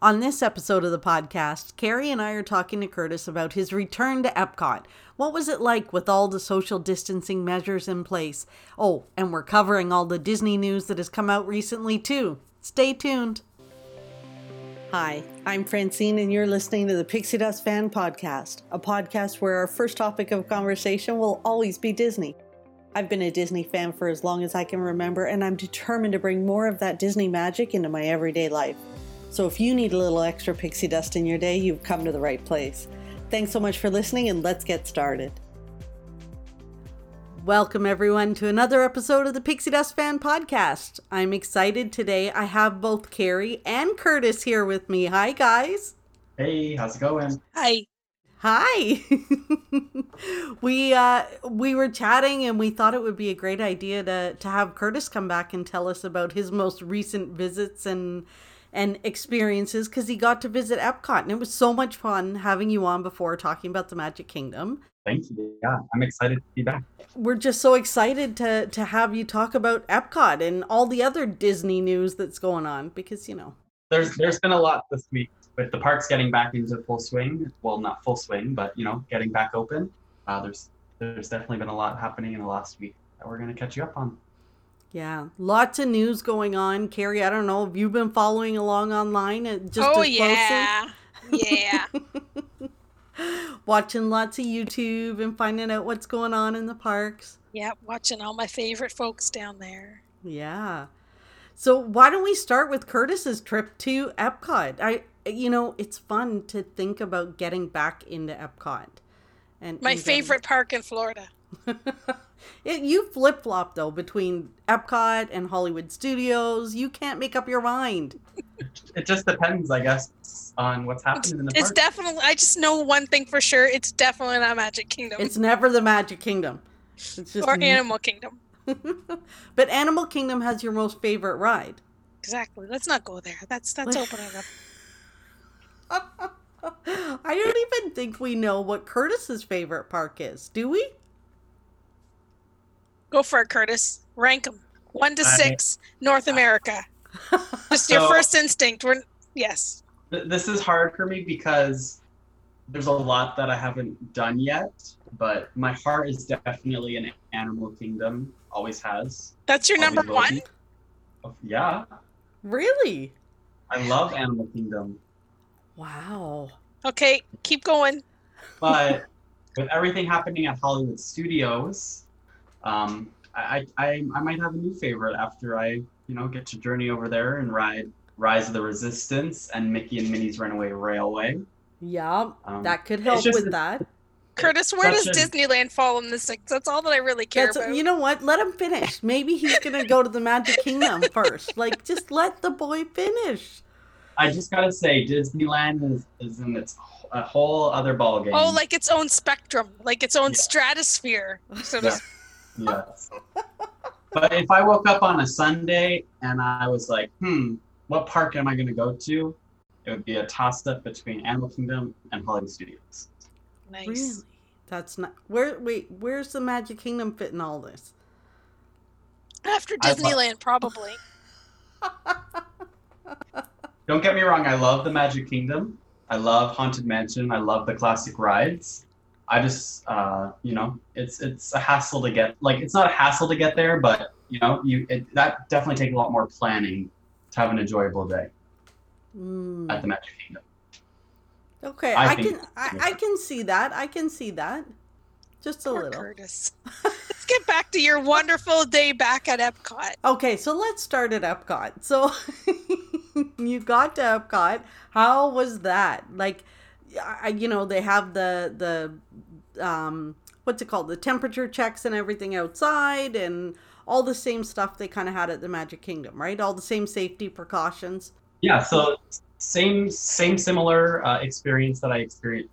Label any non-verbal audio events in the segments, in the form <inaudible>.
On this episode of the podcast, Carrie and I are talking to Curtis about his return to Epcot. What was it like with all the social distancing measures in place? Oh, and we're covering all the Disney news that has come out recently, too. Stay tuned. Hi, I'm Francine, and you're listening to the Pixie Dust Fan Podcast, a podcast where our first topic of conversation will always be Disney. I've been a Disney fan for as long as I can remember, and I'm determined to bring more of that Disney magic into my everyday life. So if you need a little extra pixie dust in your day, you've come to the right place. Thanks so much for listening, and let's get started. Welcome, everyone, to another episode of the Pixie Dust Fan Podcast. I'm excited today. I have both Carrie and Curtis here with me. Hi, guys. Hey, how's it going? Hi. Hi. <laughs> we uh we were chatting and we thought it would be a great idea to to have Curtis come back and tell us about his most recent visits and and experiences because he got to visit Epcot and it was so much fun having you on before talking about the Magic Kingdom. Thank you. Yeah, I'm excited to be back. We're just so excited to to have you talk about Epcot and all the other Disney news that's going on because you know there's there's been a lot this week with the parks getting back into full swing. Well, not full swing, but you know, getting back open. Uh, there's there's definitely been a lot happening in the last week that we're gonna catch you up on. Yeah, lots of news going on. Carrie, I don't know, if you've been following along online uh, just oh, as yeah. Yeah. <laughs> Watching lots of YouTube and finding out what's going on in the parks. Yeah, watching all my favorite folks down there. Yeah. So why don't we start with Curtis's trip to Epcot? I you know, it's fun to think about getting back into Epcot. And my and favorite park in Florida. <laughs> it, you flip flop though between Epcot and Hollywood Studios. You can't make up your mind. It just depends, I guess, on what's happening in the It's definitely. I just know one thing for sure. It's definitely not Magic Kingdom. It's never the Magic Kingdom. It's just or Animal Kingdom. <laughs> but Animal Kingdom has your most favorite ride. Exactly. Let's not go there. That's that's opening up. <laughs> I don't even think we know what Curtis's favorite park is. Do we? Go for it, Curtis. Rank them one to I, six. North America. <laughs> Just so, your first instinct. We're yes. Th- this is hard for me because there's a lot that I haven't done yet, but my heart is definitely an Animal Kingdom. Always has. That's your number one. Oh, yeah. Really? I love Animal Kingdom. Wow. Okay, keep going. But with everything happening at Hollywood Studios, um, I, I I might have a new favorite after I you know get to journey over there and ride Rise of the Resistance and Mickey and Minnie's Runaway Railway. Yeah, um, that could help with that. Curtis, where does a, Disneyland fall in the six? That's all that I really care about. You know what? Let him finish. Maybe he's gonna go to the Magic Kingdom first. Like, just let the boy finish. I just gotta say, Disneyland is, is in its a whole other ballgame. Oh, like its own spectrum, like its own yeah. stratosphere. So yeah. Yes. but if I woke up on a Sunday and I was like, hmm, what park am I going to go to? It would be a toss up between Animal Kingdom and Hollywood Studios. Nice. Really? That's not where. Wait, where's the Magic Kingdom fit in all this? After Disneyland, probably. Don't get me wrong, I love the Magic Kingdom. I love Haunted Mansion. I love the classic rides. I just, uh, you know, it's it's a hassle to get. Like, it's not a hassle to get there, but you know, you it, that definitely takes a lot more planning to have an enjoyable day mm. at the Magic Kingdom. Okay, I, I can I, I, can see that. I can see that. Just a Poor little. Curtis. <laughs> let's get back to your wonderful day back at Epcot. Okay, so let's start at Epcot. So <laughs> you got to Epcot. How was that? Like, I, you know, they have the the um, what's it called? The temperature checks and everything outside, and all the same stuff they kind of had at the Magic Kingdom, right? All the same safety precautions. Yeah. So same same similar uh, experience that I experienced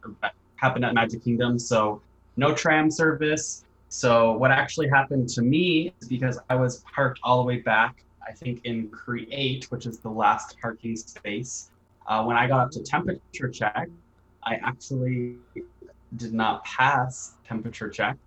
happened at Magic Kingdom. So no tram service. So what actually happened to me is because I was parked all the way back I think in Create, which is the last parking space, uh, when I got up to temperature check, I actually did not pass temperature check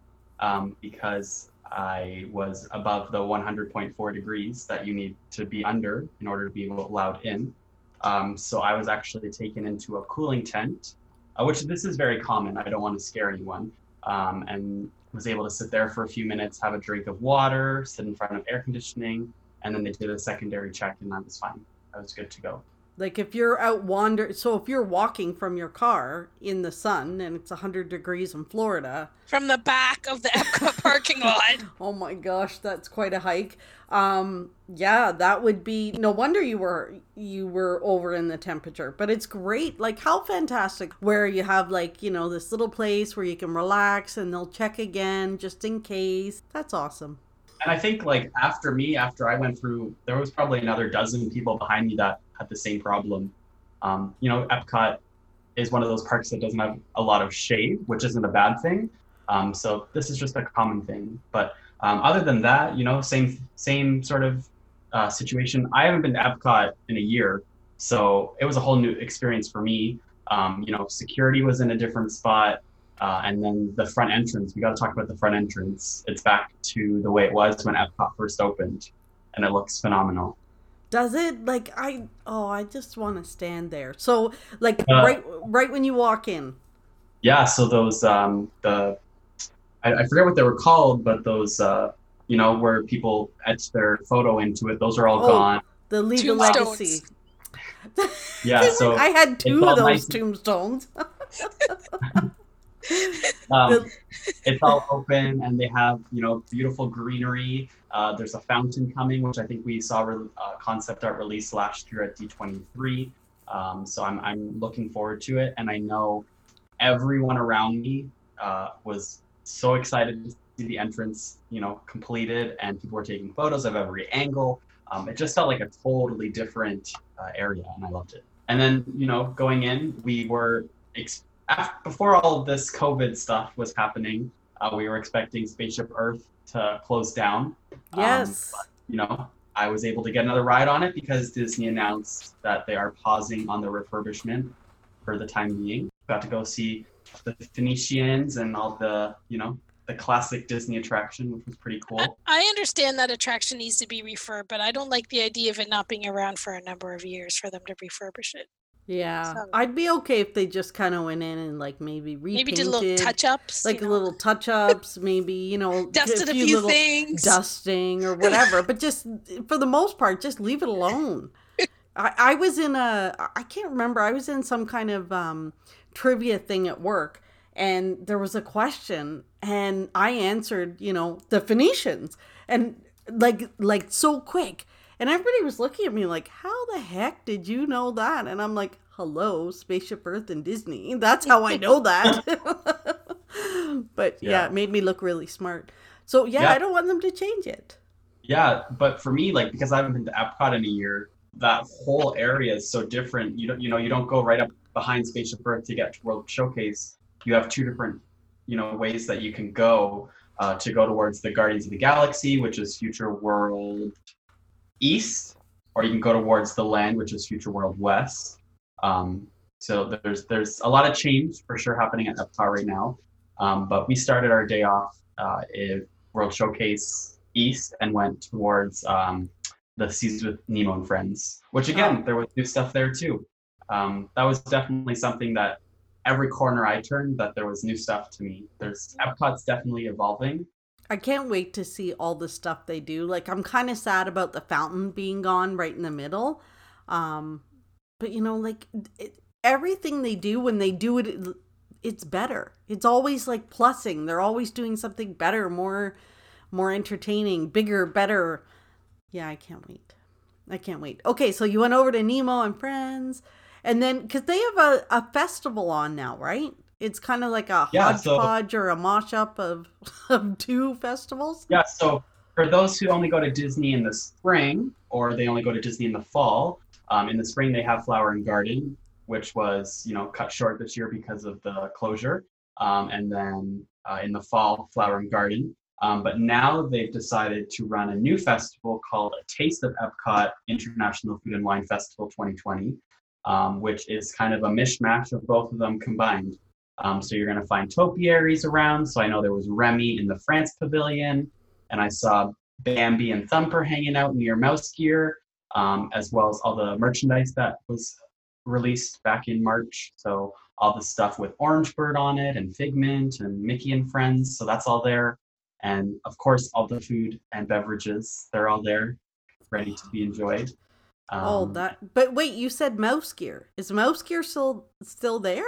um, because I was above the 100.4 degrees that you need to be under in order to be allowed in. Um, so I was actually taken into a cooling tent, uh, which this is very common. I don't want to scare anyone. Um, and was able to sit there for a few minutes, have a drink of water, sit in front of air conditioning, and then they did a secondary check, and I was fine. I was good to go. Like if you're out wander, so if you're walking from your car in the sun and it's 100 degrees in Florida, From the back of the Epcot <laughs> parking lot. oh my gosh, that's quite a hike. Um, yeah, that would be no wonder you were you were over in the temperature. But it's great, like how fantastic where you have like you know this little place where you can relax and they'll check again just in case. That's awesome. And I think like after me, after I went through, there was probably another dozen people behind me that had the same problem. Um, you know, Epcot is one of those parks that doesn't have a lot of shade, which isn't a bad thing. Um, so this is just a common thing. But um, other than that, you know, same same sort of uh, situation. I haven't been to Epcot in a year, so it was a whole new experience for me. Um, you know, security was in a different spot. Uh, and then the front entrance, we got to talk about the front entrance. It's back to the way it was when Epcot first opened, and it looks phenomenal. Does it like I oh I just want to stand there. So like Uh, right right when you walk in. Yeah, so those um, the I, I forget what they were called, but those uh, you know where people etch their photo into it, those are all Oh. gone. The leave a Tombstones. legacy. Yeah, <laughs> so I had two of those nice- tombstones. <laughs> <laughs> um, it's all open and they have you know beautiful greenery. Uh, there's a fountain coming, which I think we saw re- uh, concept art release last year at D23. Um, so I'm I'm looking forward to it, and I know everyone around me uh, was so excited to see the entrance, you know, completed, and people were taking photos of every angle. Um, it just felt like a totally different uh, area, and I loved it. And then, you know, going in, we were ex- af- before all of this COVID stuff was happening. Uh, we were expecting Spaceship Earth to close down. Um, yes. you know, I was able to get another ride on it because Disney announced that they are pausing on the refurbishment for the time being. Got to go see the Phoenicians and all the, you know, the classic Disney attraction, which was pretty cool. I understand that attraction needs to be refurbed, but I don't like the idea of it not being around for a number of years for them to refurbish it. Yeah. so- I'd be okay if they just kind of went in and like maybe repainted. Maybe did little touch ups. like little touch ups, maybe, you know, <laughs> dusted a few, little things. dusting or whatever. but just for the most part, just leave it alone. I, I was in a, I can't remember, I was in some kind of um, trivia thing at work and there was a question and I answered, you know, the Phoenicians and like, like so quick. And everybody was looking at me like, how the heck did you know that? And I'm like, hello, Spaceship Earth and Disney. <laughs> That's how I know that. <laughs> <laughs> but yeah. Yeah. it made me look really smart. So yeah, Yeah. I don't want them to change it. Yeah, but for me, like because I haven't been to Epcot in a year, that whole area is so different. You don't, you know, you don't go right up behind Spaceship Earth to get to World Showcase. You have two different, you know, ways that you can go uh, to go towards the Guardians of the Galaxy, which is Future World East, or you can go towards the Land, which is Future World West. Um, so there's there's a lot of change for sure happening at Epcot right now. Um, but we started our day off uh, in World Showcase East and went towards um, the Seas with Nemo and Friends, which again, there was new stuff there too. Um, that was definitely something that every corner I turned, that there was new stuff to me. There's Epcot's definitely evolving. I can't wait to see all the stuff they do. Like I'm kind of sad about the fountain being gone right in the middle. Um but you know like it, everything they do when they do it it- it's better. It's always like plussing. They're always doing something better, more more entertaining, bigger, better. Yeah, I can't wait. I can't wait. Okay, so you went over to Nemo and Friends and then cuz they have a a festival on now, right? It's kind of like a Yeah, so- hodgepodge or a mashup of, <laughs> of two festivals. Yeah, so for those who only go to Disney in the spring or they only go to Disney in the fall, um, in the spring they have Flower and Garden, which was you know cut short this year because of the closure, um, and then uh, in the fall Flower and Garden. Um, but now they've decided to run a new festival called A Taste of Epcot International Food and Wine Festival 2020, um, which is kind of a mishmash of both of them combined. Um, so you're going to find topiaries around. So I know there was Remy in the France Pavilion, and I saw Bambi and Thumper hanging out near Mouse Gear. um, as well as all the merchandise that was released back in March. So all the stuff with Orange Bird on it and Figment and Mickey and Friends. So that's all there. And of course, all the food and beverages, they're all there, ready to be enjoyed. Um, oh, that. But wait, you said Mouse Gear. Is Mouse Gear still still there?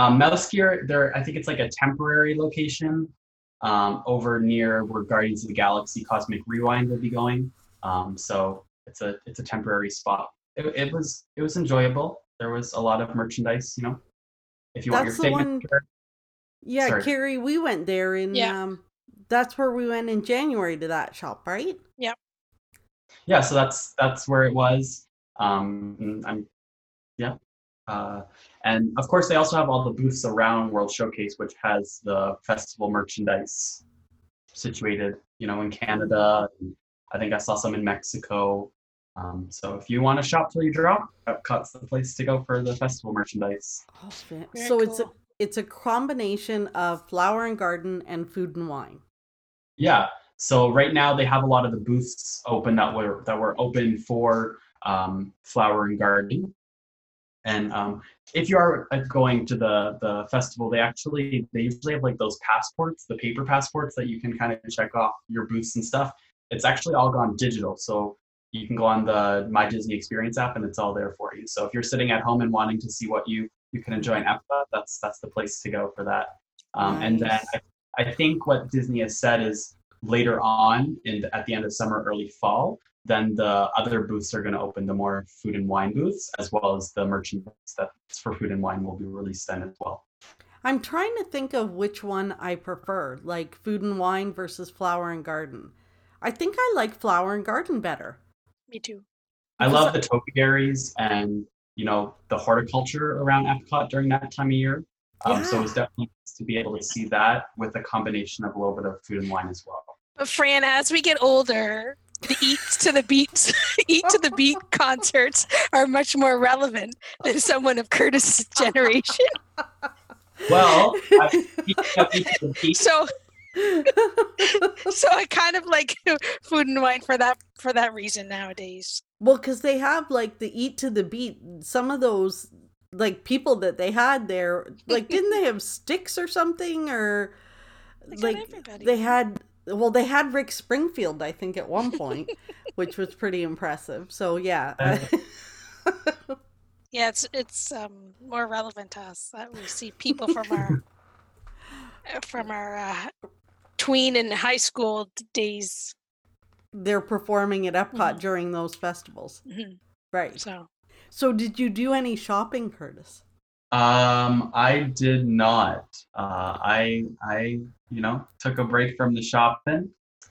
Um, Mouse there, I think it's like a temporary location um, over near where Guardians of the Galaxy Cosmic Rewind will be going. Um, so it's a it's a temporary spot. It, it was it was enjoyable. There was a lot of merchandise, you know. If you That's want the your one- signature, Yeah, Sorry. Carrie, we went there in. Yeah. Um, that's where we went in January to that shop, right? yeah. Yeah, so that's that's where it was. Um, I'm, yeah. Uh, and of course, they also have all the booths around World Showcase, which has the festival merchandise situated, you know, in Canada. And I think I saw some in Mexico. Um, so if you want to shop till you drop, Epcot's the place to go for the festival merchandise. Oh, fan- Very so it's a it's a combination of flower and garden and food and wine. Yeah. So right now they have a lot of the booths open that were that were open for um, flower and garden. And um, if you are uh, going to the the festival, they actually they usually have like those passports, the paper passports that you can kind of check off your booths and stuff. It's actually all gone digital, so you can go on the My Disney Experience app and it's all there for you. So if you're sitting at home and wanting to see what you you can enjoy in Epcot, that's that's the place to go for that. Um, And then I, I think what Disney has said is later on in the, at the end of summer, early fall, then the other booths are going to open the more food and wine booths, as well as the merchandise that's for food and wine will be released then as well. I'm trying to think of which one I prefer, like food and wine versus flower and garden. I think I like flower and garden better. Me too. I Because love the topiaries and you know the horticulture around Epcot during that time of year. Um, So it's Yeah. definitely nice to be able to see that with a combination of a little bit of food and wine as well. But Fran, as we get older, the eat to the beats, <laughs> eat to the beat <laughs> concerts are much more relevant than someone of Curtis's generation. Well, <laughs> I, speaking of eat to the beats, So, so I kind of like food and wine for that for that reason nowadays. Well, because they have like the eat to the beat. Some of those like people that they had there, like didn't they have Styx or something, or They like they had? Well, they had Rick Springfield, I think, at one point, <laughs> which was pretty impressive. So yeah, <laughs> Yeah, it's it's um, more relevant to us that we see people from our <laughs> from our uh, tween and high school days. they're performing at Epcot Mhm. during those festivals, Mhm. right? So So, did you do any shopping, Curtis? Um, I did not. Uh, I I you know took a break from the shopping.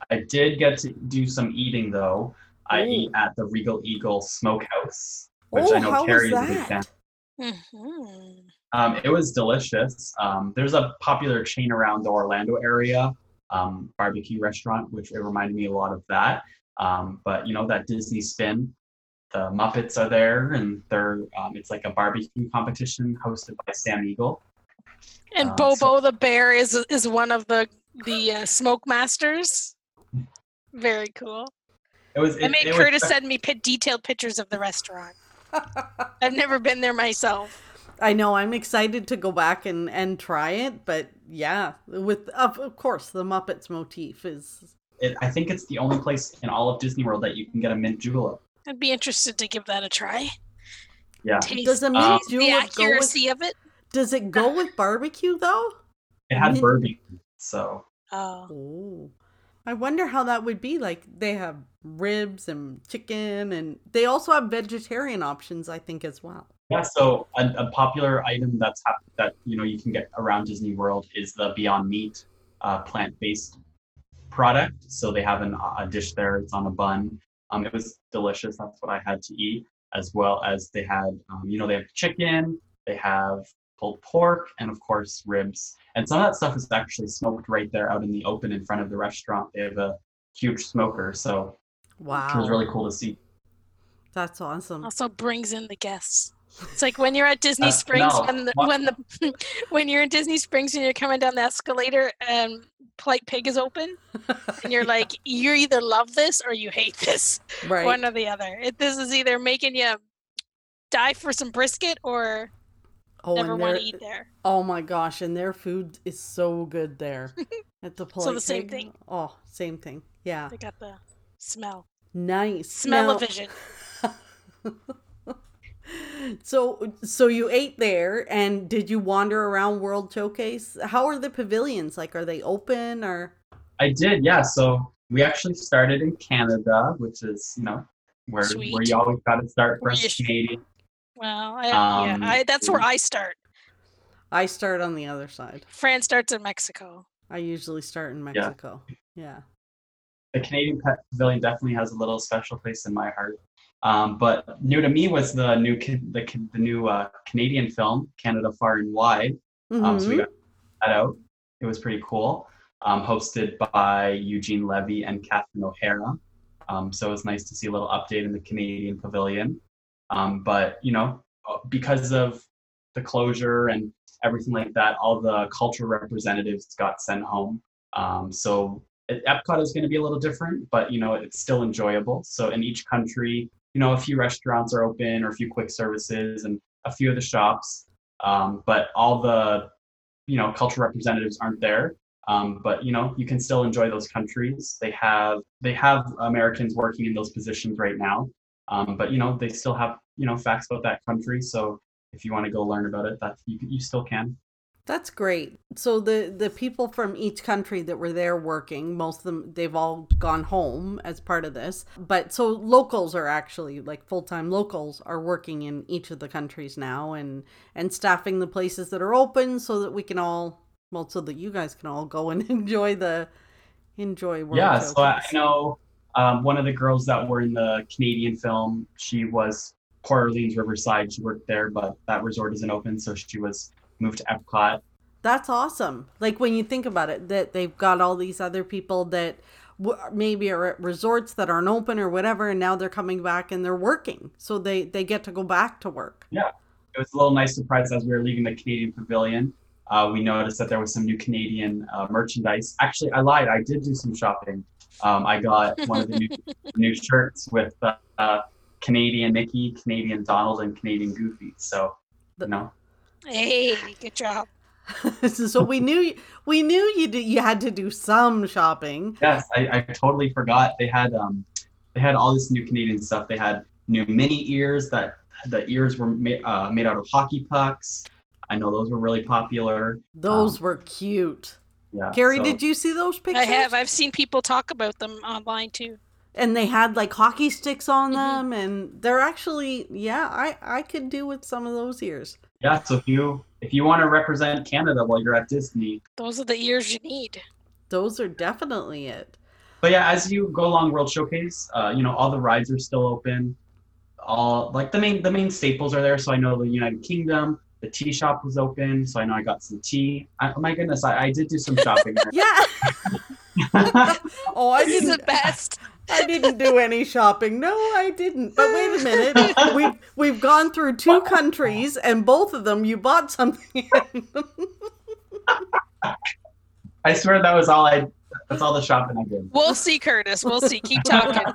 I did get to do some eating though. I Ooh. ate at the Regal Eagle Smokehouse, which oh, I know how Carrie was is a big fan. that? mhm. Um, it was delicious. Um, there's a popular chain around the Orlando area, um, barbecue restaurant, which it reminded me a lot of that. Um, but you know that Disney spin, the Muppets are there, and they're um, it's like a barbecue competition hosted by Sam Eagle. and Uh, Bobo so- the bear is is one of the the uh, smoke masters. Very cool. It was. I made it Curtis was, send me pi- detailed pictures of the restaurant. I've never been there myself. I know I'm excited to go back and and try it, but yeah, with of, of course the Muppets motif is It, I think it's the only place in all of Disney World that you can get a mint julep. I'd be interested to give that a try. Yeah, Taste, Does a mint taste the julep go with- accuracy of it. Does it go with barbecue though? it had Mint- bourbon, so Oh, Oh. I wonder how that would be. Like they have ribs and chicken and they also have vegetarian options I think as well. Yeah, so a, a popular item that's hap- that you know you can get around Disney World is the Beyond Meat uh, plant-based product. So they have an, a dish there. It's on a bun. Um, it was delicious. That's what I had to eat, as well as they had um, you know they have chicken, they have pulled pork, and of course ribs. And some of that stuff is actually smoked right there out in the open in front of the restaurant. They have a huge smoker, so Wow. it was really cool to see. That's awesome. also brings in the guests. It's like when you're at Disney Uh, Springs no, when the, when the <laughs> when you're in Disney Springs and you're coming down the escalator and polite pig is open, and you're <laughs> like, you either love this or you hate this, right. one or the other. It, this is either making you die for some brisket or oh, never want to eat there. Oh my gosh, and their food is so good there <laughs> at the polite the same Pig. thing. Oh, same thing. Yeah, They got the smell, nice smell of vision. So, so you ate there, and did you wander around World Showcase? How are the pavilions? Like, are they open or? I did, yeah. So we actually started in Canada, which is you know where where you always got to start for Where us Canadian. Well, I, Um, yeah, I, that's where I start. I start on the other side. France starts in Mexico. I usually start in Mexico. Yeah. the Canadian Pavilion definitely has a little special place in my heart. Um, but new to me was the new the, the new uh, Canadian film Canada Far and Wide. Um, so we Mhm. got that out. It was pretty cool. Um, hosted by Eugene Levy and Catherine O'Hara. Um, so it was nice to see a little update in the Canadian Pavilion. Um, but you know, uh, because of the closure and everything like that, all the cultural representatives got sent home. Um, so Epcot is going to be a little different, but you know, it's still enjoyable. So in each country, you know, a few restaurants are open or a few quick services and a few of the shops. Um, but all the, you know, cultural representatives aren't there. Um, but you know, you can still enjoy those countries. They have they have Americans working in those positions right now. Um, but you know, they still have you know facts about that country. So if you want to go learn about it, that you you still can. That's great. So the the people from each country that were there working, most of them they've all gone home as part of this. But so locals are actually like full-time locals are working in each of the countries now and and staffing the places that are open so that we can all well so that you guys can all go and <laughs> enjoy the enjoy World yeah, so I know um, one of the girls that were in the Canadian film. She was Port Orleans Riverside. She worked there, but that resort isn't open, so she was moved to Epcot. That's awesome. Like when you think about it, that they've got all these other people that w- maybe are at resorts that aren't open or whatever, and now they're coming back and they're working, so they they get to go back to work. Yeah, it was a little nice surprise as we were leaving the Canadian Pavilion. Uh, we noticed that there was some new Canadian uh, merchandise. Actually, I lied. I did do some shopping. Um, I got <laughs> one of the new, new shirts with uh, uh, Canadian Mickey, Canadian Donald, and Canadian Goofy. So, you know, Hey, good job. <laughs> so we knew we knew you d- you had to do some shopping. Yes, I, I totally forgot. They had um, they had all this new Canadian stuff. They had new mini ears that the ears were made uh, made out of hockey pucks. I know those were really popular. Those Um, were cute. Yeah, Carrie, so- did you see those pictures? I have. I've seen people talk about them online too. and they had like hockey sticks on Mhm. them, and they're actually yeah, I I could do with some of those ears. Yeah, so if you if you want to represent Canada while you're at Disney, Those are the ears you need. Those are definitely it. but yeah, as you go along World Showcase, uh, you know all the rides are still open. All like the main the main staples are there. So I know the United Kingdom, the tea shop was open, so I know I got some tea. I, oh my goodness, I, I did do some shopping there. <laughs> Yeah. oh, I This is the best. I didn't do any shopping. No, I didn't. But wait a minute. We've we've gone through two countries, and both of them you bought something. I swear that was all I. That's all the shopping I did. We'll see, Curtis. We'll see. Keep talking.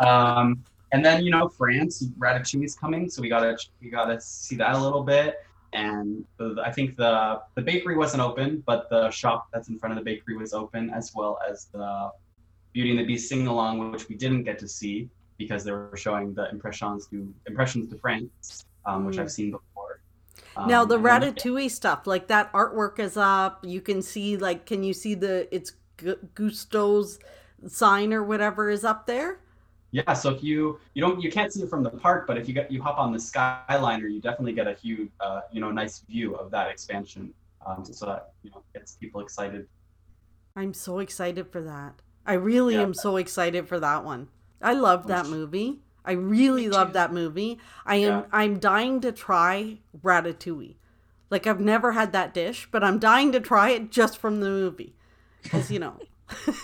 Um, and then you know France, Ratatouille is coming, so we gotta we gotta see that a little bit. And the, I think the the bakery wasn't open, but the shop that's in front of the bakery was open, as well as the Beauty and the Beast sing along, which we didn't get to see because they were showing the impressions to impressions de France, um, which Mm. I've seen before. now Um, the and then- Ratatouille stuff, like that artwork is up. You can see, like, can you see the it's Gusteau's sign or whatever is up there? Yeah, so if you you don't you can't see it from the park, but if you get you hop on the Skyliner, you definitely get a huge uh, you know nice view of that expansion. Um, so that you know gets people excited. I'm so excited for that. I really Yeah. am so excited for that one. I love that movie. I really love that movie. I am Yeah. I'm dying to try ratatouille. Like I've never had that dish, but I'm dying to try it just from the movie. Cuz you know.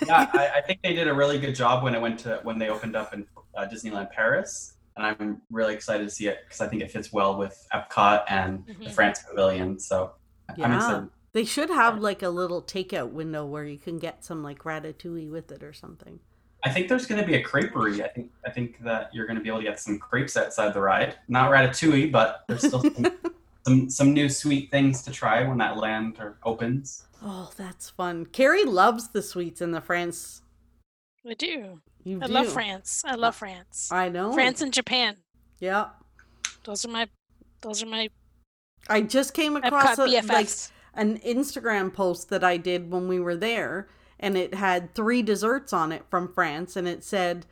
Yeah, I, I think they did a really good job when it went to when they opened up in uh, Disneyland Paris, and I'm really excited to see it because I think it fits well with Epcot and the Mhm. France Pavilion. So I'm Yeah. excited. They should have like a little takeout window where you can get some like ratatouille with it or something. I think there's going to be a creperie. I think I think that you're going to be able to get some crepes outside the ride. Not ratatouille, but there's still <laughs> some, some some new sweet things to try when that land or opens. Oh, that's fun. Carrie loves the sweets in the France. I do. You I do. love France. I love uh, France. I know. France and Japan. Yeah. Those are my those are my I just came across a, like an Instagram post that I did when we were there, and it had three desserts on it from France, and it said,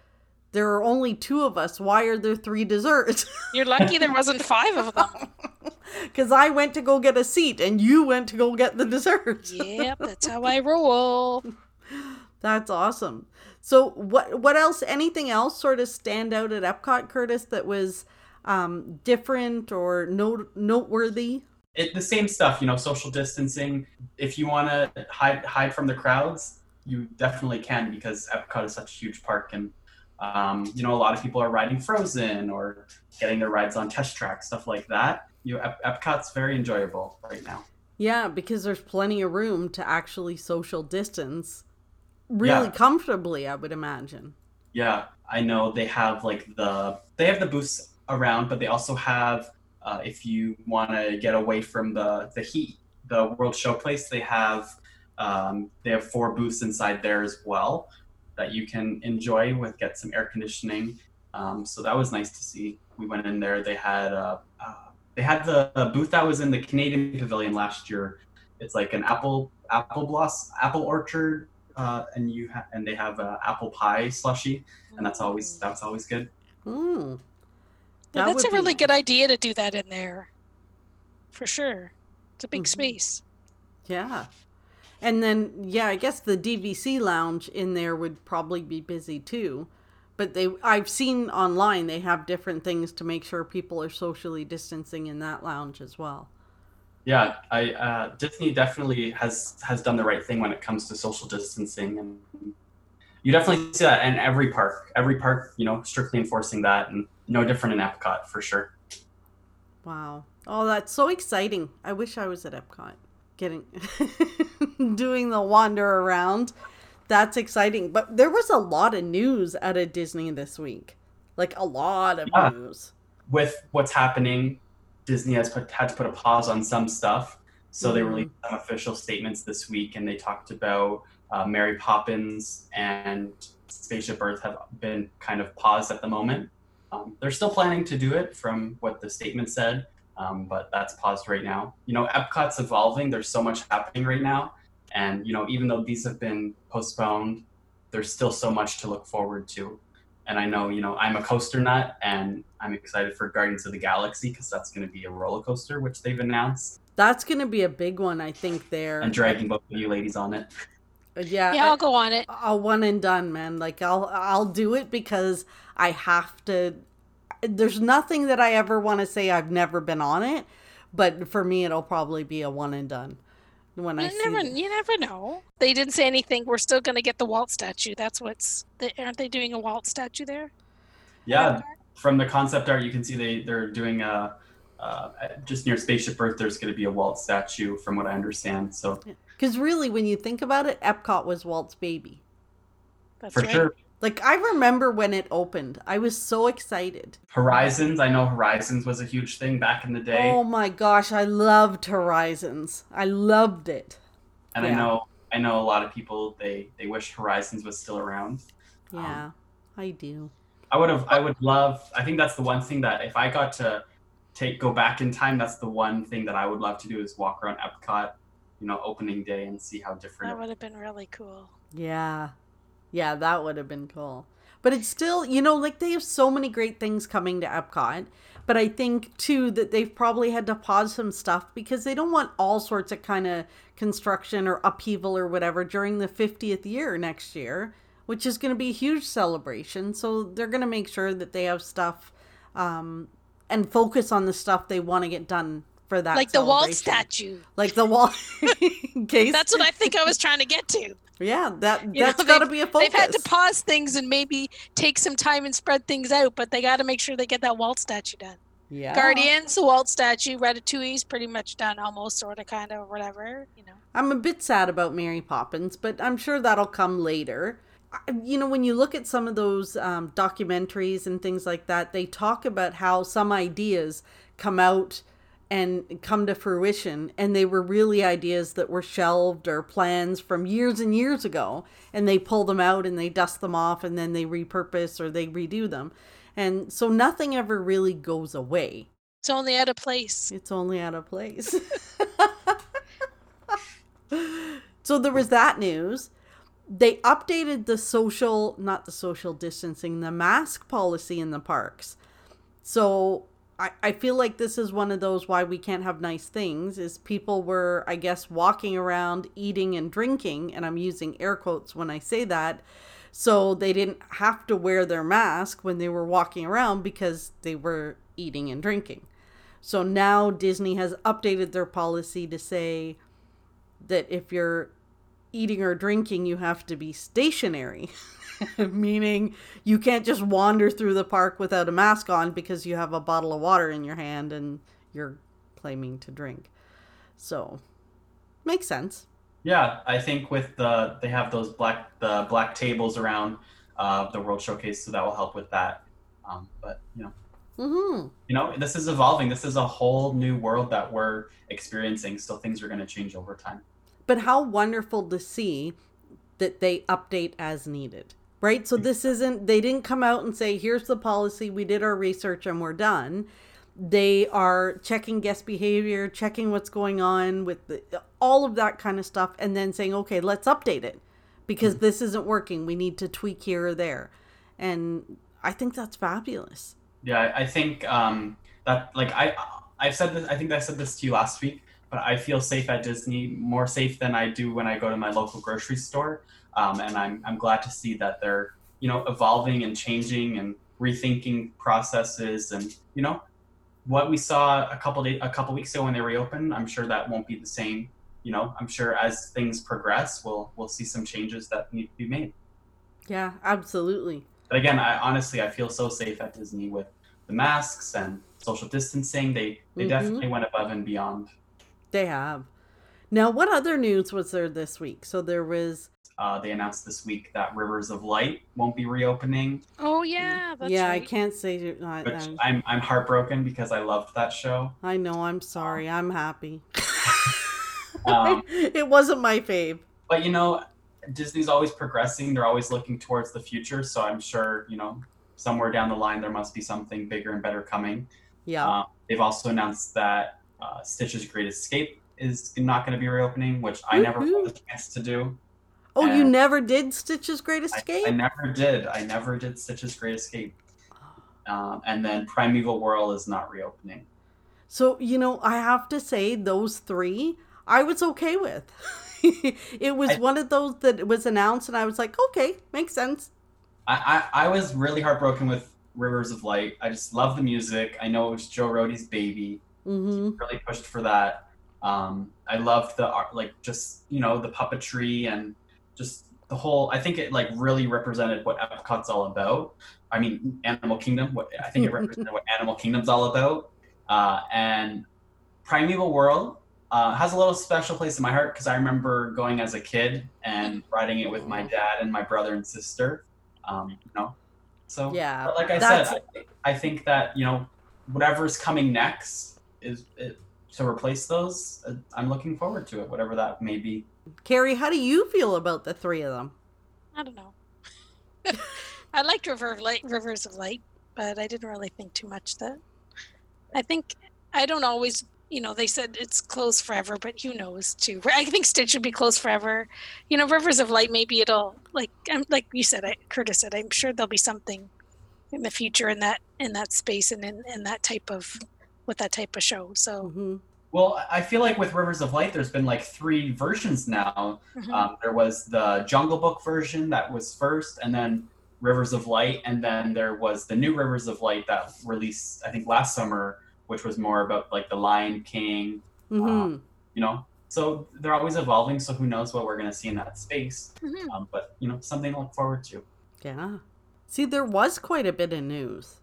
"There are only two of us. Why are there three desserts?" You're lucky there wasn't five of them. <laughs> <laughs> Because I went to go get a seat, and you went to go get the desserts. Yep, that's how I <laughs> roll. That's awesome. So what what else anything else sort of stand out at Epcot Curtis that was um different or note noteworthy? It, the same stuff, you know, social distancing. If you want to hide hide from the crowds, you definitely can because Epcot is such a huge park, and um, you know, a lot of people are riding Frozen or getting their rides on test track, stuff like that. You Ep- Epcot's very enjoyable right now. Yeah, because there's plenty of room to actually social distance really Yeah. comfortably, I would imagine. Yeah, I know they have like the they have the booths around, but they also have uh, if you want to get away from the the heat, the World Showplace, they have um, they have four booths inside there as well that you can enjoy with get some air conditioning. Um, so that was nice to see. We went in there. They had uh, uh, they had the, the booth that was in the Canadian Pavilion last year. It's like an apple apple bloss apple orchard, uh, and you ha- and they have a apple pie slushy and that's always that's always good. Yeah, That that's a would be really good idea to do that in there. For sure. It's a big Mhm. space. Yeah. And then yeah, I guess the DVC lounge in there would probably be busy too. But they I've seen online they have different things to make sure people are socially distancing in that lounge as well. Yeah, I uh, Disney definitely has has done the right thing when it comes to social distancing, and you definitely see that in every park. Every park, you know, strictly enforcing that, and no different in Epcot for sure. Wow. Oh, that's so exciting. I wish I was at Epcot getting <laughs> doing the wander around. That's exciting. But there was a lot of news out of Disney this week. Like a lot of Yeah. news. With what's happening, Disney has put, had to put a pause on some stuff, so they Mhm. released some official statements this week, and they talked about uh, Mary Poppins and Spaceship Earth have been kind of paused at the moment. Um, they're still planning to do it, from what the statement said, um, but that's paused right now. You know, Epcot's evolving. There's so much happening right now, and you know, even though these have been postponed, there's still so much to look forward to. And I know, you know, I'm a coaster nut, and I'm excited for Guardians of the Galaxy because that's going to be a roller coaster, which they've announced, That's going to be a big one, I think, there. and dragging both of you ladies on it. Yeah. Yeah, I'll go on it. a one and done, man. Like I'll I'll do it because I have to. There's nothing that I ever want to say I've never been on it, but for me it'll probably be a one and done. When I You see never, you never know. They didn't say anything. We're still going to get the Walt statue. That's what's. They, aren't they doing a Walt statue there? Yeah, from the concept art, you can see they they're doing a. Uh, just near Spaceship Earth, there's going to be a Walt statue, from what I understand. So Because really, when you think about it, Epcot was Walt's baby. That's for right. sure, Like I remember when it opened, I was so excited. Horizons. I know Horizons was a huge thing back in the day, Oh my gosh, I loved Horizons. I loved it. and I know I know a lot of people they they wish Horizons was still around. Um, Yeah, I do. I would have. I would love. I think that's the one thing that if I got to take go back in time, that's the one thing that I would love to do is walk around Epcot, you know, opening day and see how different. That would have been really cool. Yeah. Yeah, that would have been cool. But it's still, you know, like they have so many great things coming to Epcot. But I think too that they've probably had to pause some stuff because they don't want all sorts of kind of construction or upheaval or whatever during the 50th year next year, which is going to be a huge celebration. So they're going to make sure that they have stuff um, and focus on the stuff they want to get done for that. like the Walt statue. Like the wall. <laughs> <laughs> case. That's what I think I was trying to get to. Yeah, that you that's got to be a focus. They've had to pause things and maybe take some time and spread things out, but they got to make sure they get that Walt statue done. Yeah. Guardians, the Walt statue, Ratatouille's pretty much done almost, sort of, kind of, whatever. You know. I'm a bit sad about Mary Poppins, but I'm sure that'll come later. You know, when you look at some of those um, documentaries and things like that, they talk about how some ideas come out and come to fruition, and they were really ideas that were shelved or plans from years and years ago, and they pull them out and they dust them off, and then they repurpose or they redo them. And so nothing ever really goes away. It's only out of place. It's only out of place. <laughs> so there was that news. They updated the social, not the social distancing, the mask policy in the parks. So I, I feel like this is one of those why we can't have nice things is people were, I guess, walking around eating and drinking, and I'm using air quotes when I say that. So they didn't have to wear their mask when they were walking around because they were eating and drinking. So now Disney has updated their policy to say that if you're eating or drinking, you have to be stationary, <laughs> <laughs> meaning you can't just wander through the park without a mask on because you have a bottle of water in your hand and you're claiming to drink. So, makes sense. Yeah, I think with the they have those black the black tables around uh, the World Showcase, so that will help with that. Um, but you know, Mm-hmm. you know, this is evolving. This is a whole new world that we're experiencing. So things are going to change over time. But how wonderful to see that they update as needed, right? So this isn't, they didn't come out and say, here's the policy, we did our research and we're done. They are checking guest behavior, checking what's going on with the, all of that kind of stuff, and then saying, okay, let's update it because this isn't working. We need to tweak here or there. And I think that's fabulous. Yeah, I I think um, that like I I've said this. I think I said this to you last week. But I feel safe at Disney more safe than I do when I go to my local grocery store. Um, and I'm I'm glad to see that they're you know evolving and changing and rethinking processes and you know what we saw a couple day, a couple weeks ago when they reopened. I'm sure that won't be the same. You know, I'm sure as things progress, we'll we'll see some changes that need to be made. Yeah, absolutely. But again, I honestly I feel so safe at Disney with the masks and social distancing. They they Mhm. definitely went above and beyond. They have. Now, what other news was there this week? So there was Uh, they announced this week that Rivers of Light won't be reopening, Oh yeah, that's yeah, I can't say. I, which I'm- I'm I'm heartbroken because I loved that show. I know. I'm sorry. I'm happy. <laughs> Um, it wasn't my fave. But you know, Disney's always progressing. They're always looking towards the future. So I'm sure you know somewhere down the line there must be something bigger and better coming. Yeah. Um, they've also announced that uh, Stitch's Great Escape is not going to be reopening, which I never Woohoo. had the chance to do. Oh, you never did Stitch's Great Escape? I never did. I never did Stitch's Great Escape. Um, and then Primeval World is not reopening. so you know, I have to say those three, I was okay with. <laughs> it was I- one of those that was announced, and I was like, okay, makes sense. I, I, I was really heartbroken with Rivers of Light. I just love the music. I know it was Joe Rohde's baby. hmm Really pushed for that. Um, I loved the art, like just you know the puppetry and just the whole. I think it like really represented what Epcot's all about. I mean, Animal Kingdom. What I think it <laughs> represented what Animal Kingdom's all about. Uh, and Primeval World uh, has a little special place in my heart because I remember going as a kid and riding it with my dad and my brother and sister. Um, you know, so Yeah, but like I that's- said, I, I think that you know whatever's coming next is it, to replace those. Uh, I'm looking forward to it, whatever that may be. Carrie, how do you feel about the three of them? I don't know. <laughs> I liked River of Light, Rivers of Light, but I didn't really think too much that. I think I don't always, you know, they said it's closed forever, but who knows too. I think Stitch would be closed forever. You know, Rivers of Light, maybe it'll like, I'm like you said, I, Curtis said, I'm sure there'll be something in the future in that in that space and in, in that type of with that type of show. So hmm Well, I feel like with Rivers of Light, there's been like three versions now. mhm. Um, there was the Jungle Book version that was first, and then Rivers of Light, and then there was the new Rivers of Light that released, I think, last summer, which was more about like the Lion King, hmm you know. So they're always evolving. So who knows what we're gonna see in that space? Mhm. Um, but you know, something to look forward to. Yeah. See, there was quite a bit of news.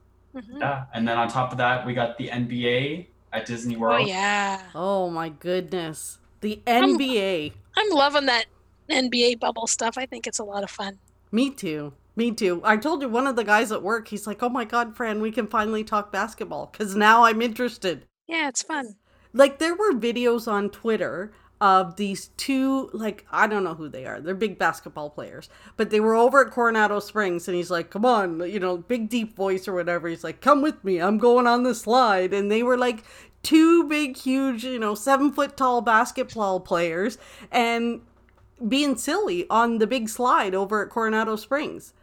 Yeah, and then on top of that, we got the NBA at Disney Oh World. yeah, Oh my goodness. The NBA. I'm loving that NBA bubble stuff. I think it's a lot of fun. Me too. Me too. I told you one of the guys at work, he's like, oh my God, Fran, we can finally talk basketball because now I'm interested. Yeah, it's fun. Like, there were videos on Twitter of these two, like, I don't know who they are. They're big basketball players, but they were over at Coronado Springs and he's like, come on, you know, big deep voice or whatever. He's like, come with me. I'm going on the slide. And they were like, two big, huge, you know, seven foot tall basketball players and being silly on the big slide over at Coronado Springs.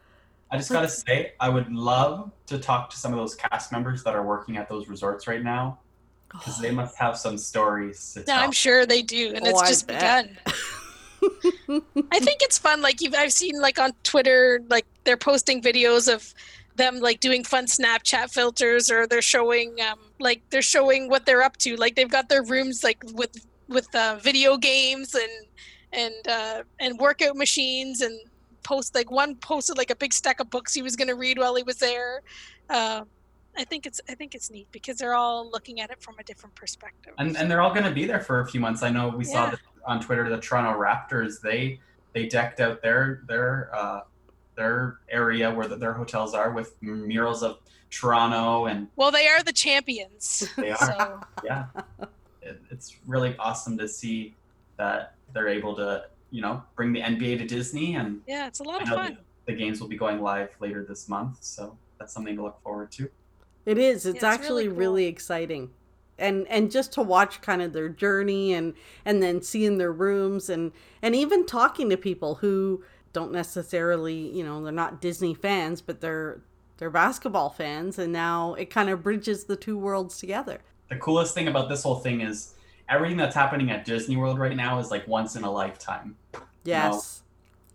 I just gotta say, I would love to talk to some of those cast members that are working at those resorts right now, because they must have some stories to No, tell. I'm sure they do, and Oh, it's I just bet. begun. I think it's fun. Like you've, I've seen like on Twitter, like they're posting videos of them like doing fun Snapchat filters, or they're showing um like they're showing what they're up to. Like they've got their rooms like with with uh, video games and and uh, and workout machines and post like one posted like a big stack of books he was going to read while he was there. Um I think it's I think it's neat because they're all looking at it from a different perspective. and and they're all going to be there for a few months. I know we saw Yeah. this on Twitter the Toronto Raptors. They they decked out their their uh, their area where the, their hotels are with murals of Toronto, and well, they are the champions. they <laughs> are So yeah. It, it's really awesome to see that they're able to you know bring the NBA to Disney, and yeah, it's a lot of know fun. the games will be going live later this month, so that's something to look forward to. It is. It's, it's actually really really, exciting. And and just to watch kind of their journey and and then seeing their rooms and and even talking to people who don't necessarily, you know, they're not Disney fans, but they're they're basketball fans and now it kind of bridges the two worlds together. the coolest thing about this whole thing is everything that's happening at Disney World right now is like once in a lifetime. Yes.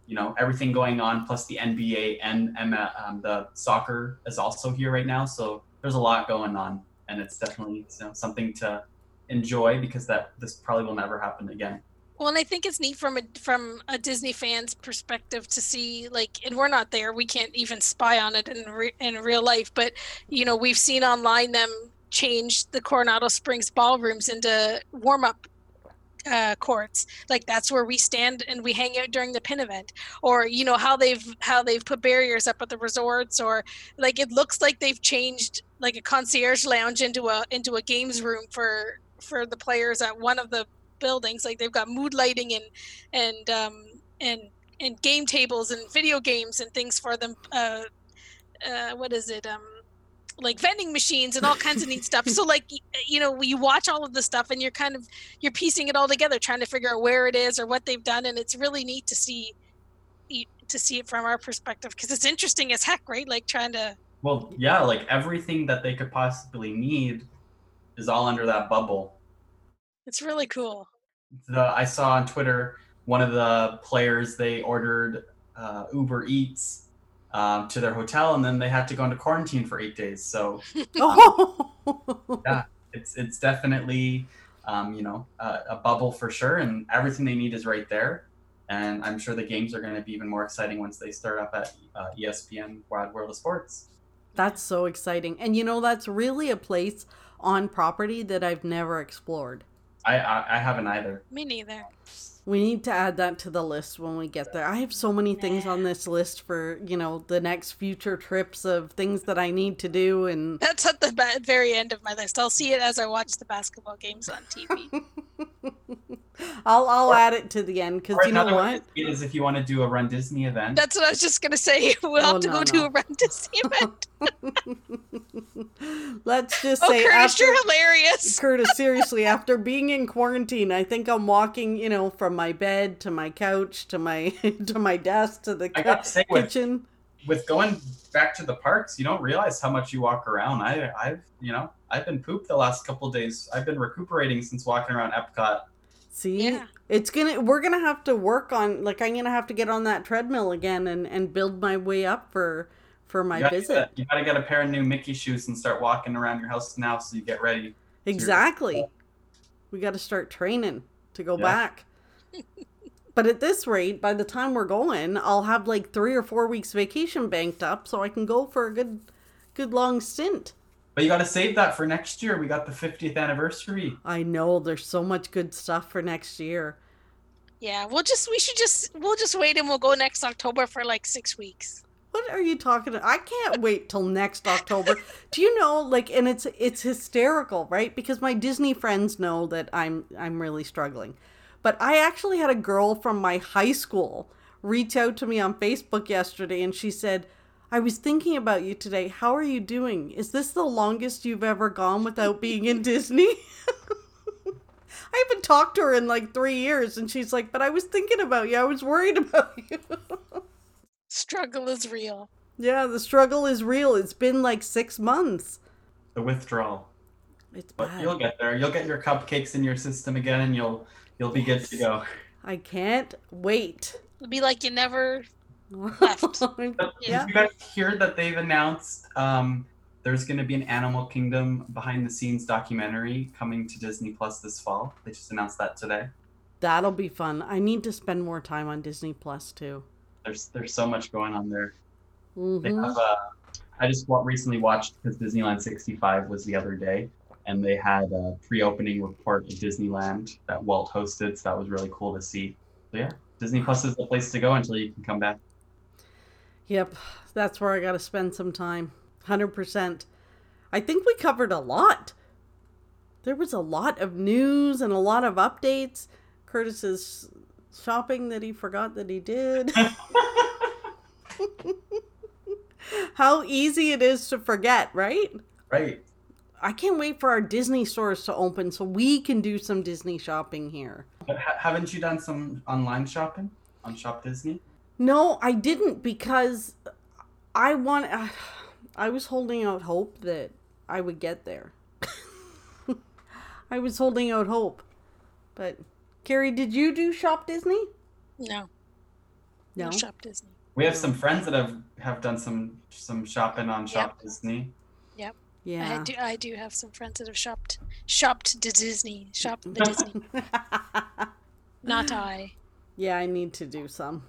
You know, everything going on, plus the NBA and, and um, the soccer is also here right now. So there's a lot going on, and it's definitely you know, something to enjoy because that this probably will never happen again. Well, and I think it's neat from a from a Disney fan's perspective to see like, and we're not there. We can't even spy on it in re- in real life. But you know, we've seen online them change the Coronado Springs ballrooms into warm up uh, courts. Like that's where we stand and we hang out during the pin event. Or you know how they've how they've put barriers up at the resorts. Or like it looks like they've changed like a concierge lounge into a into a games room for for the players at one of the buildings like they've got mood lighting and and um and and game tables and video games and things for them uh uh what is it um like vending machines and all kinds of neat stuff. So like you know you watch all of the stuff and you're kind of you're piecing it all together trying to figure out where it is or what they've done. And it's really neat to see to see it from our perspective because it's interesting as heck right? Like trying to Well, yeah, like everything that they could possibly need is all under that bubble. it's really cool. The I saw on Twitter one of the players they ordered uh, Uber Eats um, to their hotel, and then they had to go into quarantine for eight days. So <laughs> Oh. it's it's definitely um, you know a, a bubble for sure, and everything they need is right there. And I'm sure the games are going to be even more exciting once they start up at uh, ESPN Wide World of Sports. That's so exciting. And you know, that's really a place on property that I've never explored. I I, I haven't either. me neither We need to add that to the list when we get there. I have so many things on this list for, you know, the next future trips of things that I need to do and that's at the very end of my list i'll see it as i watch the basketball games on tv <laughs> I'll I'll Or- add it to the end cuz you know another way what? it is if you want to do a Run Disney event. That's what I was just gonna say. <laughs> We'll Oh, have to no, go no. to a run Disney <laughs> event. <laughs> Let's just Oh, say Curtis, after you're hilarious. Curtis, seriously, after being in quarantine, I think I'm walking, you know, from my bed to my couch to my to my desk to the I ki- gotta say, with kitchen. with going back to the parks, you don't realize how much you walk around. I, I've, you know, I've been pooped the last couple days. I've been recuperating since walking around Epcot. See, Yeah. it's gonna. We're gonna have to work on. Like, I'm gonna have to get on that treadmill again and and build my way up for for my you visit. Get, you gotta get a pair of new Mickey shoes and start walking around your house now, so you get ready. Exactly. We got to start training to go Yeah. back. <laughs> but at this rate, by the time we're going, I'll have like three or four weeks vacation banked up, so I can go for a good, good long stint. But you got to save that for next year. We got the 50th anniversary. I know there's so much good stuff for next year. Yeah, we'll just we should just we'll just wait and we'll go next October for like six weeks. What are you talking about? I can't wait till next October. Do you know like and it's it's hysterical, right? Because my Disney friends know that I'm I'm really struggling. But I actually had a girl from my high school reach out to me on Facebook yesterday and she said, I was thinking about you today. How are you doing? Is this the longest you've ever gone without being in Disney? <laughs> I haven't talked to her in like three years, and she's like, But I was thinking about you. I was worried about you. <laughs> Struggle is real. yeah, the struggle is real. It's been like six months. The withdrawal. It's But bad. you'll get there. You'll get your cupcakes in your system again, and you'll you'll be good to go. I can't wait. It'll be like you never Left. <laughs> But Yeah. Did you guys hear that they've announced um, there's going to be an Animal Kingdom behind the scenes documentary coming to Disney Plus this fall? They just announced that today. That'll be fun. I need to spend more time on Disney Plus too. There's there's so much going on there. They Mhm. have uh, I just recently watched because Disneyland 65 was the other day, and they had a pre-opening report of Disneyland that Walt hosted. So that was really cool to see. So yeah, Disney Plus is the place to go until you can come back. Yep, that's where I got to spend some time. 100%. I think we covered a lot. There was a lot of news and a lot of updates. Curtis's shopping that he forgot that he did. <laughs> How easy it is to forget, right? right. I can't wait for our Disney stores to open so we can do some Disney shopping here. But ha- haven't you done some online shopping on Shop Disney? No, I didn't because I want. <sighs> I was holding out hope that I would get there. <laughs> I was holding out hope, but Carrie, did you do Shop Disney? no No. no shop Disney. We have some friends that have have done some some shopping on Shop Disney. Yep. Yeah. I do I do have some friends that have shopped shopped to Disney. Shopped the Disney. <laughs> Not I. yeah, I need to do some.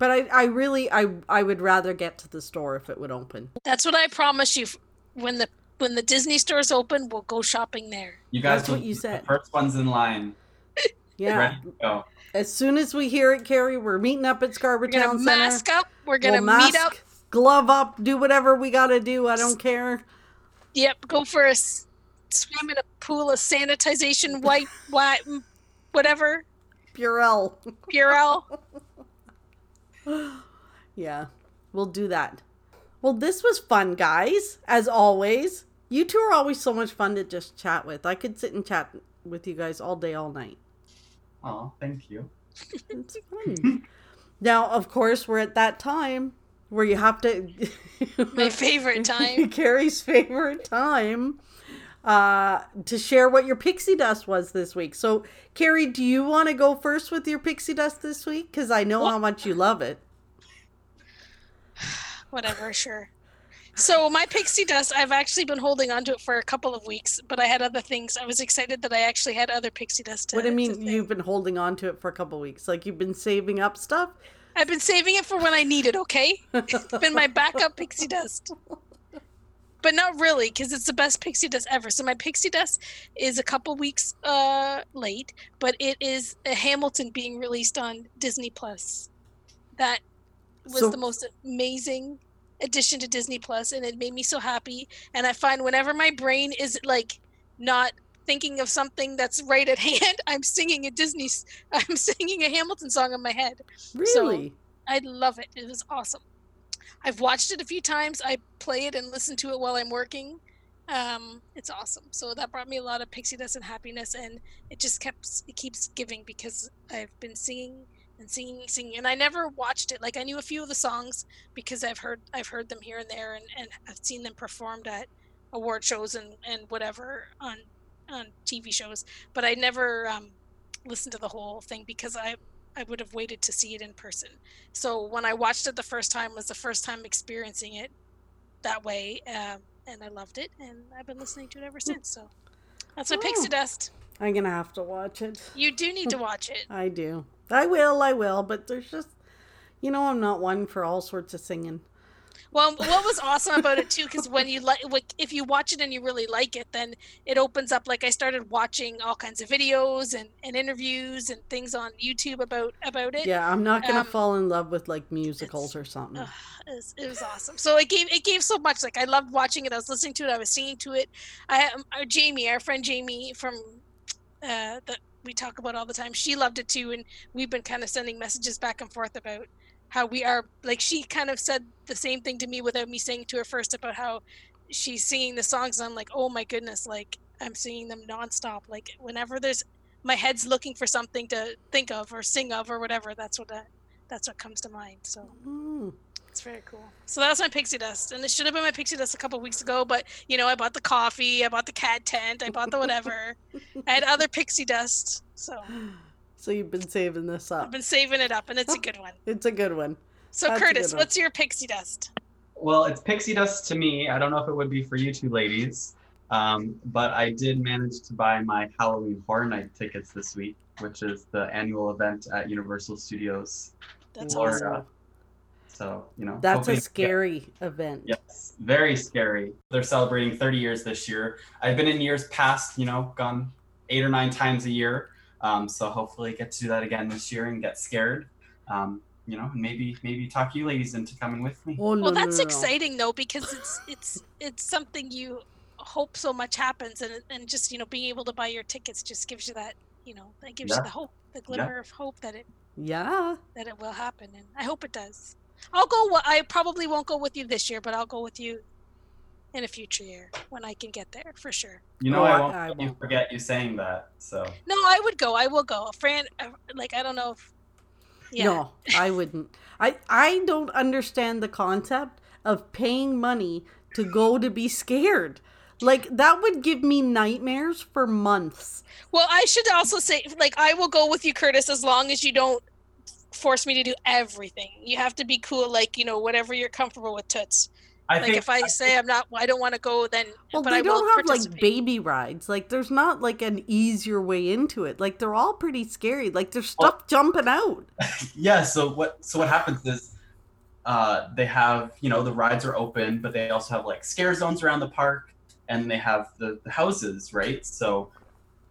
But I, I really, I, I would rather get to the store if it would open. That's what I promise you. When the when the Disney stores open, we'll go shopping there. You guys, That's what you said. The first ones in line, <laughs> Yeah. ready to go. As soon as we hear it, Carrie, we're meeting up at Scarborough We're gonna Town Center. mask up. We're gonna we'll meet mask, up. glove up, do whatever we got to do. I don't care. Yep, go for a s- swim in a pool of sanitization, white, <laughs> white, whatever, Purell. Purell. <laughs> <gasps> Yeah, we'll do that. Well, this was fun, guys, as always. You two are always so much fun to just chat with. I could sit and chat with you guys all day, all night. Oh, thank you. It's fun. <laughs> now, of course, we're at that time where you have to. My favorite <laughs> time. Carrie's favorite time uh, to share what your pixie dust was this week. So, Carrie, do you want to go first with your pixie dust this week? Because I know how much you love it. <sighs> Whatever, sure. So my pixie dust, I've actually been holding on to it for a couple of weeks, but I had other things. I was excited that I actually had other pixie dust. To, what do you mean you've been holding on to it for a couple weeks? Like you've been saving up stuff? I've been saving it for when I need it. Okay, <laughs> it's been my backup pixie dust. But not really, because it's the best pixie dust ever. So my pixie dust is a couple weeks uh, late, but it is a Hamilton being released on Disney Plus. That was So- the most amazing addition to Disney Plus, and it made me so happy. And I find whenever my brain is like not thinking of something that's right at <laughs> hand, I'm singing a Disney, <laughs> i'm singing a Hamilton song in my head. Really? I love it. It was awesome. I've watched it a few times. I play it and listen to it while I'm working. Um, it's awesome. So that brought me a lot of pixie dust and happiness, and it just kept it keeps giving because I've been singing and singing, singing, and I never watched it. Like I knew a few of the songs because I've heard I've heard them here and there, and, and I've seen them performed at award shows and and whatever on on TV shows, but I never um, listened to the whole thing because I I would have waited to see it in person. So when I watched it the first time was the first time experiencing it that way, um, and I loved it, and I've been listening to it ever since. So that's my pixie Oh. dust. I'm going to have to watch it. You do need to watch it. <laughs> I do. I will, I will, but there's just, you know, I'm not one for all sorts of singing. Well, what was awesome about it too, because when you like, if you watch it and you really like it, then it opens up. Like I started watching all kinds of videos and, and interviews and things on YouTube about about it. Yeah, I'm not gonna um, fall in love with like musicals or something. Uh, it, was, it, was, awesome. So it gave it gave so much. Like I loved watching it. I was listening to it. I was singing to it. I um, our Jamie, our friend Jamie from uh, that we talk about all the time. She loved it too, and we've been kind of sending messages back and forth about how we are like she kind of said the same thing to me without me saying to her first about how she's singing the songs and i'm like oh my goodness like i'm singing them nonstop like whenever there's my head's looking for something to think of or sing of or whatever that's what that that's what comes to mind so. Mm. it's very cool. So that's my pixie dust and it should have been my pixie dust a couple weeks ago but you know i bought the coffee i bought the cat tent i bought the whatever <laughs> i had other pixie dust so <laughs> So you've been saving this up. I've been saving it up, and it's a good one. it's a good one. So That's Curtis, what's your pixie dust? Well, it's pixie dust to me. I don't know if it would be for you two ladies, um, but I did manage to buy my Halloween Horror Night tickets this week, which is the annual event at Universal Studios That's Florida. Awesome. So, you know, that's a scary event. Yes, very scary. They're celebrating 30 years this year. I've been in years past, you know, gone eight or nine times a year. Um, so hopefully get to do that again this year and get scared. Um, you know, and maybe maybe talk you ladies into coming with me. Oh, no, well, that's no, no, exciting though because it's it's it's something you hope so much happens, and and just you know being able to buy your tickets just gives you that you know that gives yeah. you the hope, the glimmer yeah. of hope that it yeah that it will happen, and I hope it does. I'll go. I probably won't go with you this year, but I'll go with you in a future year when I can get there for sure. You know, oh, I won't, I won't. You forget you saying that. So no, I would go. I will go. Fran, uh, like I don't know. If, yeah. No, I wouldn't. I I don't understand the concept of paying money to go to be scared. Like that would give me nightmares for months. Well, I should also say, like, I will go with you, Curtis, as long as you don't force me to do everything. You have to be cool, like you know, whatever you're comfortable with, toots. I like think, if I, I say I'm not, I don't want to go, then well, but they I don't have like baby rides. Like there's not like an easier way into it. Like they're all pretty scary. Like there's stuff well, jumping out. <laughs> Yeah. So what? So what happens is, uh, they have you know the rides are open, but they also have like scare zones around the park, and they have the, the houses, right? So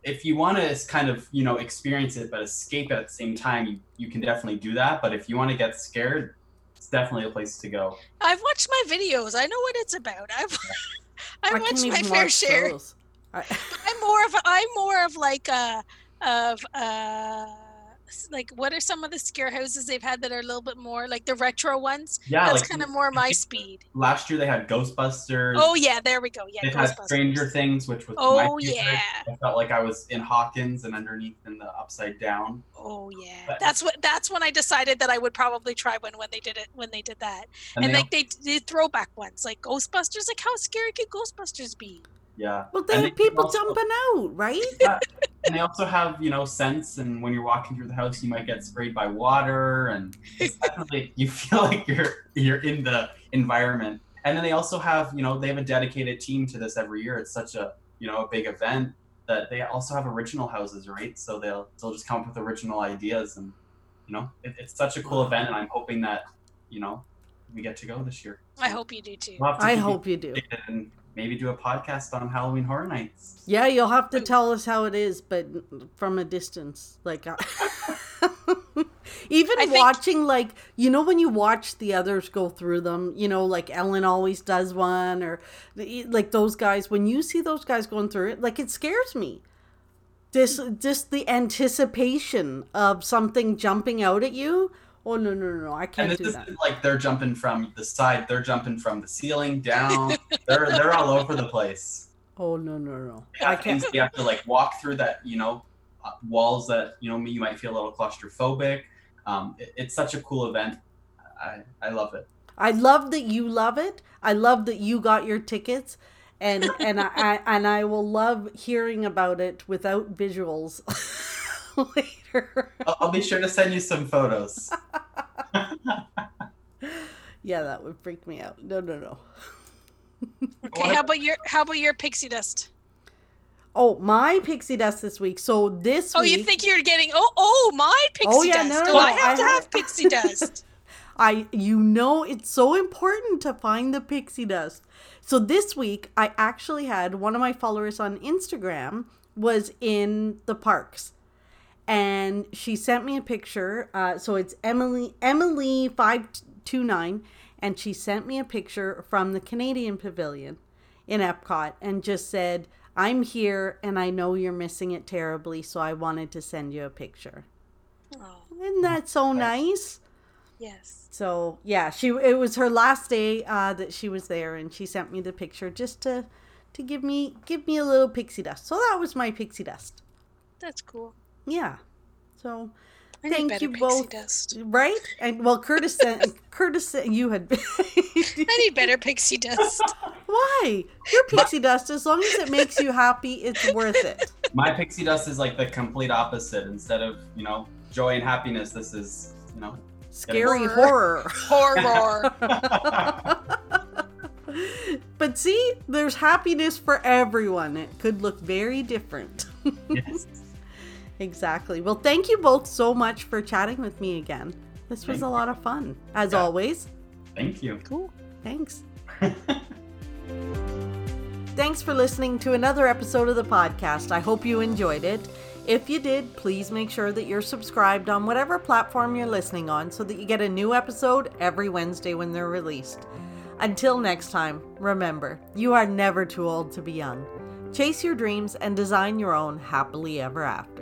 if you want to kind of you know experience it but escape at the same time, you you can definitely do that. But if you want to get scared, definitely a place to go. I've watched my videos. I know what it's about. I've <laughs> I've watched my fair watch share. I... <laughs> am more of a, I'm more of like a of uh like what are some of the scare houses they've had that are a little bit more like the retro ones? Yeah, that's like, kind of more my speed. Last year they had Ghostbusters. Oh yeah, there we go. Yeah, they had Stranger Things, which was oh yeah. I felt like I was in Hawkins and underneath in the Upside Down. Oh yeah, but, that's what that's when I decided that I would probably try when when they did it when they did that, and, and they, like they did throwback ones like Ghostbusters. Like how scary could Ghostbusters be? Yeah. Well, they have people also, jumping out, right? Yeah. and they also have, you know, scents, and when you're walking through the house, you might get sprayed by water, and <laughs> definitely you feel like you're you're in the environment. And then they also have, you know, they have a dedicated team to this every year. It's such a, you know, a big event that they also have original houses, right? So they'll they'll just come up with original ideas, and you know, it, it's such a cool event, and I'm hoping that, you know, we get to go this year. I hope you do too. We'll I hope you do. And maybe do a podcast on Halloween Horror Nights. Yeah, you'll have to tell us how it is, but from a distance. Like, uh, <laughs> even think... watching, like, you know, when you watch the others go through them, you know, like Ellen always does one, or like those guys, when you see those guys going through it, like, it scares me. Just, just the anticipation of something jumping out at you Oh no no no! no. I can't and do that. Like they're jumping from the side, they're jumping from the ceiling down. <laughs> they're they're all over the place. Oh no no no! I can't. You have to like walk through that, you know, uh, walls that you know you might feel a little claustrophobic. Um, it, it's such a cool event. I I love it. I love that you love it. I love that you got your tickets, and and I, I and I will love hearing about it without visuals. <laughs> <laughs> later. I'll, I'll be sure to send you some photos. <laughs> yeah, that would freak me out. No, no, no. okay, how about your how about your pixie dust? Oh, my pixie dust this week. So this Oh, week, you think you're getting Oh, oh, my pixie oh, yeah, dust. No, no, no, I have I to have, have <laughs> pixie dust. I you know it's so important to find the pixie dust. So this week I actually had one of my followers on Instagram was in the parks. And she sent me a picture. Uh, so it's Emily Emily five two nine, and she sent me a picture from the Canadian Pavilion in Epcot, and just said, "I'm here, and I know you're missing it terribly, so I wanted to send you a picture." Oh, Isn't that so nice? yes. So yeah, she it was her last day uh, that she was there, and she sent me the picture just to to give me give me a little pixie dust. So that was my pixie dust. That's cool. Yeah. So I need Thank better you pixie both. dust. right, and well, Curtis sent <laughs> Curtis sent, you had <laughs> I need better pixie dust. <laughs> why your pixie dust as long as it makes you happy, it's worth it. My pixie dust is like the complete opposite. Instead of you know joy and happiness, this is you know. Scary horror. Horror. but see, there's happiness for everyone. It could look very different. yes. Exactly. Well, thank you both so much for chatting with me again. This was Thank a lot of fun, as Yeah. always. Thank you. cool. Thanks. <laughs> Thanks for listening to another episode of the podcast. I hope you enjoyed it. If you did, please make sure that you're subscribed on whatever platform you're listening on so that you get a new episode every Wednesday when they're released. Until next time, remember, you are never too old to be young. Chase your dreams and design your own happily ever after.